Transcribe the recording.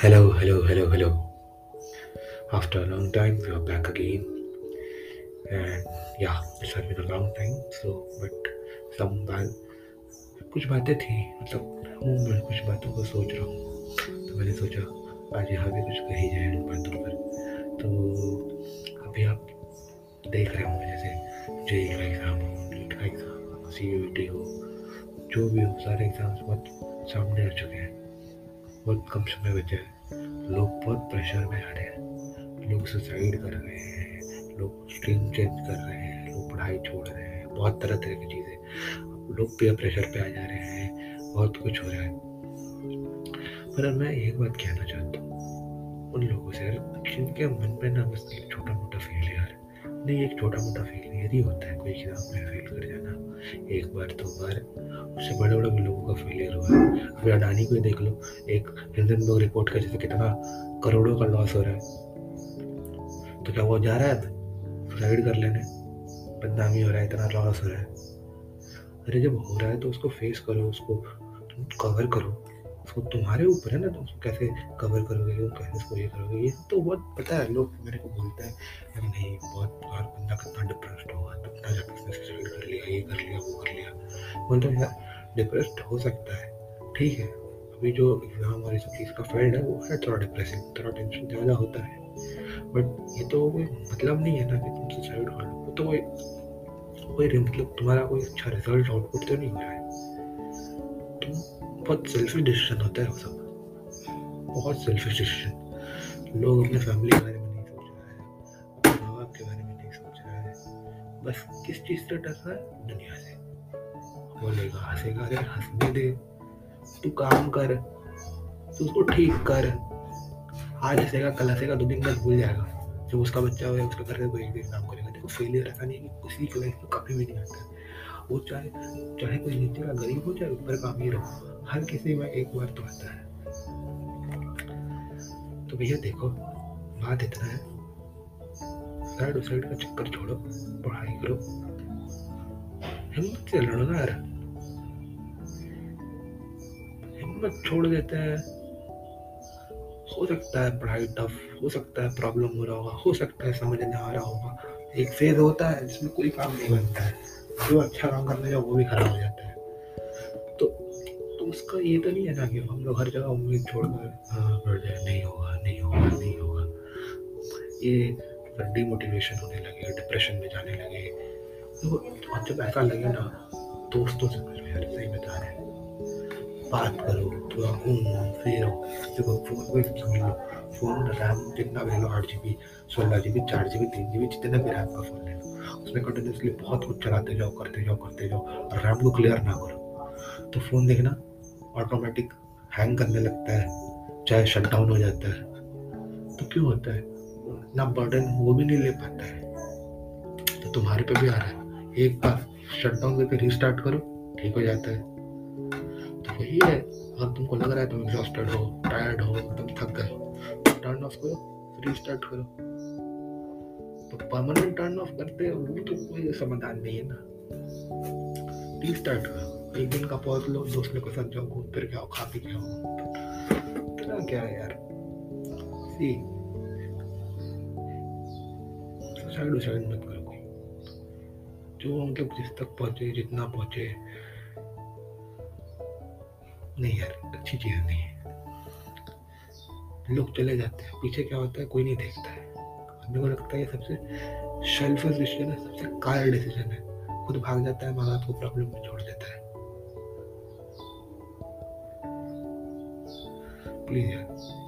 Hello, hello, hello, hello. After a long time, we are back again. And yeah, it's has been a long time. So, but some बात कुछ बातें थी मतलब हूँ मैं कुछ बातों को सोच रहा हूँ तो मैंने सोचा आज यहाँ भी कुछ कही जाए उन बातों पर तो अभी आप देख रहे होंगे जैसे जे का एग्ज़ाम हो नीट का एग्ज़ाम हो सी यू टी हो जो भी हो सारे एग्ज़ाम्स बहुत सामने आ चुके हैं बहुत कम समय बचे हैं। लोग बहुत प्रेशर में आ रहे हैं। लोग सुसाइड कर रहे हैं। लोग स्ट्रीम चेंज कर रहे हैं। लोग पढ़ाई छोड़ रहे हैं। बहुत तरह तरह की चीज़ें। लोग पेयर प्रेशर पे आ जा रहे हैं। बहुत कुछ हो रहा है। पर मैं एक बात कहना चाहता हूँ। उन लोगों से जिनके मन में ना बस एक छोटा मोटा फेलियर नहीं, एक छोटा मोटा फेलियर ही होता है, कोई एग्ज़ाम में फेल कर जाना। एक बार, दो बार, उससे बड़े बड़े लोगों का फेलियर हुआ है। अभी अडानी को ही देख लो, एक हिंदनबर्ग रिपोर्ट का जैसे कितना करोड़ों का लॉस हो रहा है। तो क्या वो जा रहा है सुसाइड कर लेने। बदनामी हो रहा है, इतना लॉस हो रहा है। अरे जब हो रहा है तो उसको फेस करो, उसको कवर करो। उसको तुम्हारे ऊपर है ना, तुम उसको कैसे कवर करोगे तुम कैसे उसको ये करोगे, ये तो बहुत, पता है, लोग मेरे को बोलते हैं, अरे नहीं, बहुत बार बंदा कितना डिप्रेस्ड होगा जाकर उसने सुसाइड कर लिया, ये कर लिया, वो कर लिया। बोलते हैं डिप्रेस्ड हो सकता है, ठीक है, अभी जो एग्ज़ाम और इस चीज़ का फ़ील्ड है, वो है थोड़ा डिप्रेसिंग थोड़ा टेंशन ज़्यादा होता है। बट ये तो कोई मतलब नहीं है ना कि तुम सुसाइड कर लो तो कोई कोई मतलब तुम्हारा कोई अच्छा रिज़ल्ट आउटपुट तो नहीं हो रहा है। बहुत सेल्फिश डिसीज़न होता है वो सब। बहुत सेल्फिश डिसीज़न लोग अपने फैमिली के बारे में नहीं सोच रहा है, अपने माँ बाप के बारे में नहीं सोच रहा है। बस किस चीज़ से डर रहा है? दुनिया से। बोलेगा, हंसेगा, अरे हंसने दे। तू काम कर, तू उसको ठीक कर। आज हंसेगा, कल हंसेगा, दो दिन बाद भूल जाएगा। जब उसका बच्चा होगा, उसका घर कोई एक दिन काम करेगा। देखो फेलियर ऐसा नहीं कि किसी की लाइफ में कभी भी नहीं आता वो चाहे चाहे कोई नीचे का गरीब हो, चाहे ऊपर का अमीर हो हर किसी में एक बार तो आता है। तो भैया देखो, बात इतना है। साइड साइड का चक्कर छोड़ो, पढ़ाई करो। हिम्मत से लड़ो ना यार। हिम्मत छोड़ देते हैं। हो सकता है पढ़ाई टफ हो सकता है प्रॉब्लम हो रहा होगा, हो सकता है समझ नहीं आ रहा होगा। एक फ़ेज़ होता है जिसमें कोई काम नहीं बनता है। जो अच्छा काम करने जाओ, वो भी खराब हो जाता है। तो तो उसका ये तो नहीं है ना कि हम लोग हर जगह उम्मीद छोड़ कर हाँ जाए। नहीं होगा नहीं होगा नहीं होगा। ये डिमोटिवेशन होने लगे डिप्रेशन में जाने लगे। तो और जब ऐसा लगे ना, दोस्तों से करो यार, सही बता रहे बात करो, थोड़ा घूमो फिरो। देखो, फ़ोन को समझ लो। फ़ोन रैम जितना भी लो आठ जी बी सोलह जी बी चार जी बी तीन जी बी जितना भी रैम का फ़ोन ले लो। उसमें कंटिन्यूसली बहुत कुछ चलाते जाओ, करते जाओ करते जाओ। और रैम को क्लियर ना करो। तो फ़ोन देखना ऑटोमेटिक हैंग करने लगता है, चाहे शट डाउन हो जाता है तो क्यों होता है? ना बर्डन वो भी नहीं ले पाता है। तो तुम्हारे पे भी आ रहा है। एक बार शट डाउन करके रिस्टार्ट करो, ठीक हो जाता है। तो वही है। अगर तुमको लग रहा है तुम एग्जॉस्टेड हो टायर्ड हो तुम थक गए टर्न ऑफ़ करो रीस्टार्ट करो। तो परमानेंट टर्न ऑफ़ करते वो तो कोई समाधान नहीं है ना। रिस्टार्ट करो। एक दिन का पॉज लो दोस्तों के साथ जाओ घूम फिर के आओ खा पी के आओ इतना क्या है यार? सी। सुसाइड उसाइड मत करो कोई। जो मतलब जिस तक पहुँचे, जितना पहुँचे, नहीं यार, अच्छी चीज़ नहीं है। लोग चले जाते हैं, पीछे क्या होता है, कोई नहीं देखता है। मेरे को लगता है सबसे सेल्फिश डिसीज़न है, सबसे कायर डिसीज़न है। खुद भाग जाता है, माँ बाप को प्रॉब्लम में छोड़ देता है। प्लीज़ यार